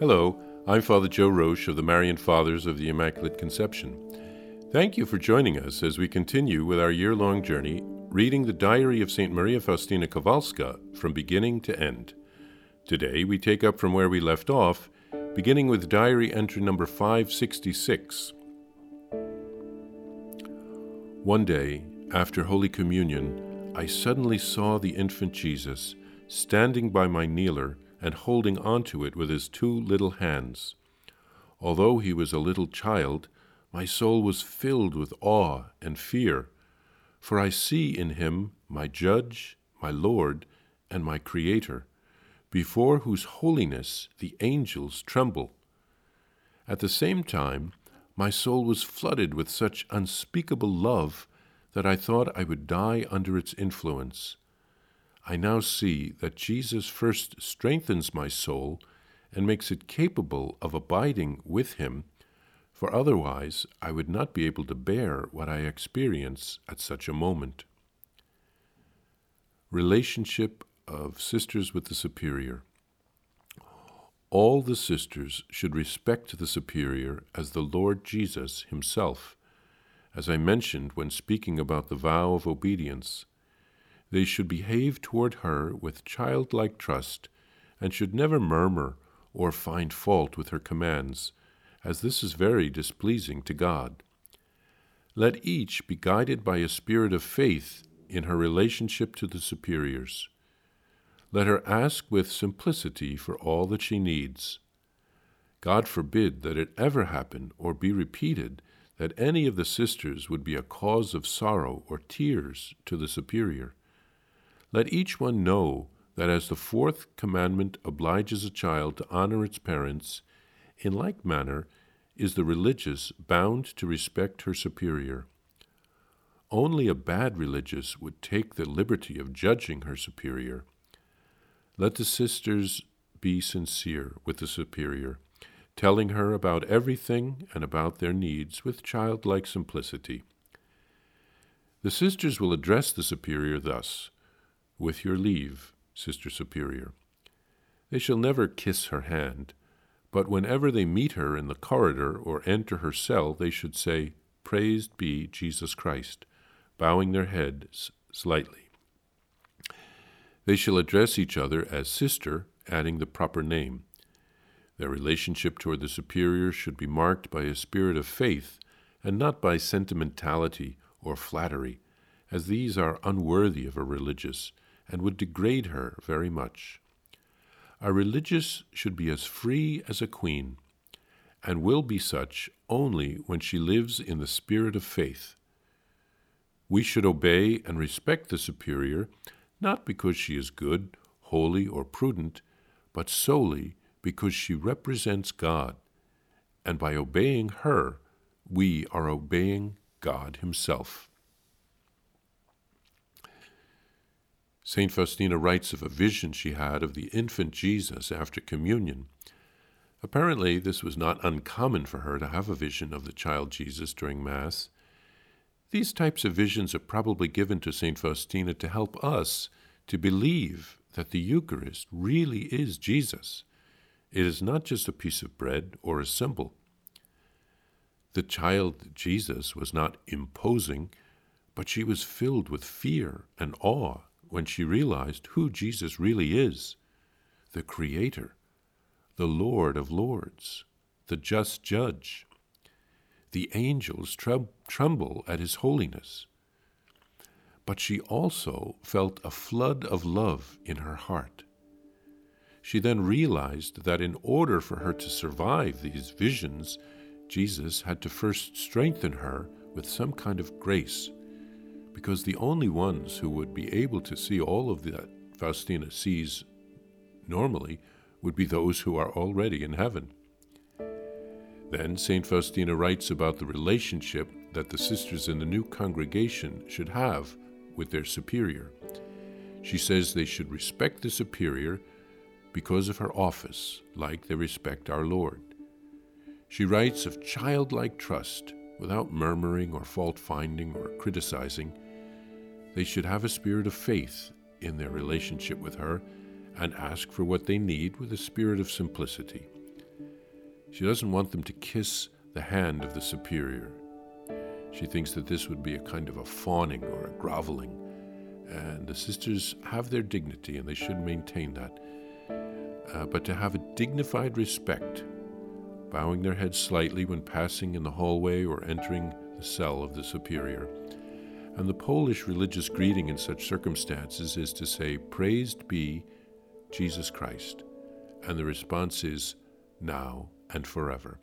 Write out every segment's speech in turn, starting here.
Hello, I'm Father Joe Roesch of the Marian Fathers of the Immaculate Conception. Thank you for joining us as we continue with our year long journey reading the diary of St. Maria Faustina Kowalska from beginning to end. Today we take up from where we left off, beginning with diary entry number 566. One day, after Holy Communion, I suddenly saw the infant Jesus standing by my kneeler and holding on to it with his two little hands. Although he was a little child, my soul was filled with awe and fear, for I see in him my Judge, my Lord, and my Creator, before whose holiness the angels tremble. At the same time, my soul was flooded with such unspeakable love that I thought I would die under its influence. I now see that Jesus first strengthens my soul and makes it capable of abiding with Him, for otherwise I would not be able to bear what I experience at such a moment. Relationship of Sisters with the Superior. All the sisters should respect the Superior as the Lord Jesus Himself, as I mentioned when speaking about the vow of obedience they should behave toward her with childlike trust, and should never murmur or find fault with her commands, as this is very displeasing to God. Let each be guided by a spirit of faith in her relationship to the superiors. Let her ask with simplicity for all that she needs. God forbid that it ever happen or be repeated that any of the sisters would be a cause of sorrow or tears to the superior. Let each one know that as the fourth commandment obliges a child to honor its parents, in like manner is the religious bound to respect her superior. Only a bad religious would take the liberty of judging her superior. Let the sisters be sincere with the superior, telling her about everything and about their needs with childlike simplicity. The sisters will address the superior thus with your leave, Sister Superior. They shall never kiss her hand, but whenever they meet her in the corridor or enter her cell, they should say, Praised be Jesus Christ, bowing their heads slightly. They shall address each other as sister, adding the proper name. Their relationship toward the superior should be marked by a spirit of faith and not by sentimentality or flattery, as these are unworthy of a religious and would degrade her very much. A religious should be as free as a queen, and will be such only when she lives in the spirit of faith. We should obey and respect the superior, not because she is good, holy, or prudent, but solely because she represents God, and by obeying her, we are obeying God Himself. St. Faustina writes of a vision she had of the infant Jesus after communion. Apparently, this was not uncommon for her to have a vision of the child Jesus during Mass. These types of visions are probably given to St. Faustina to help us to believe that the Eucharist really is Jesus. It is not just a piece of bread or a symbol. The child Jesus was not imposing, but she was filled with fear and awe when she realized who Jesus really is the Creator, the Lord of Lords, the just Judge. The angels tremble at his holiness. But she also felt a flood of love in her heart. She then realized that in order for her to survive these visions, Jesus had to first strengthen her with some kind of grace because the only ones who would be able to see all of that Faustina sees normally would be those who are already in heaven. Then St. Faustina writes about the relationship that the sisters in the new congregation should have with their superior. She says they should respect the superior because of her office, like they respect our Lord. She writes of childlike trust without murmuring or fault finding or criticizing they should have a spirit of faith in their relationship with her and ask for what they need with a spirit of simplicity. She doesn't want them to kiss the hand of the superior. She thinks that this would be a kind of a fawning or a groveling. And the sisters have their dignity and they should maintain that. Uh, but to have a dignified respect, bowing their heads slightly when passing in the hallway or entering the cell of the superior. And the Polish religious greeting in such circumstances is to say, Praised be Jesus Christ. And the response is, Now and forever.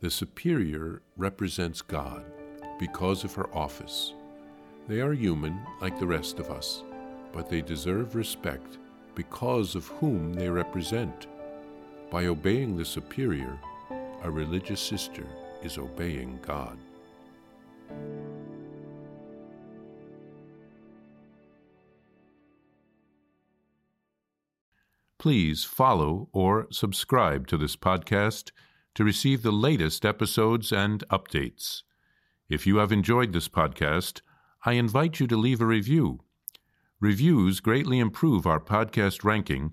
The superior represents God because of her office. They are human like the rest of us, but they deserve respect because of whom they represent. By obeying the superior, a religious sister is obeying God. Please follow or subscribe to this podcast to receive the latest episodes and updates. If you have enjoyed this podcast, I invite you to leave a review. Reviews greatly improve our podcast ranking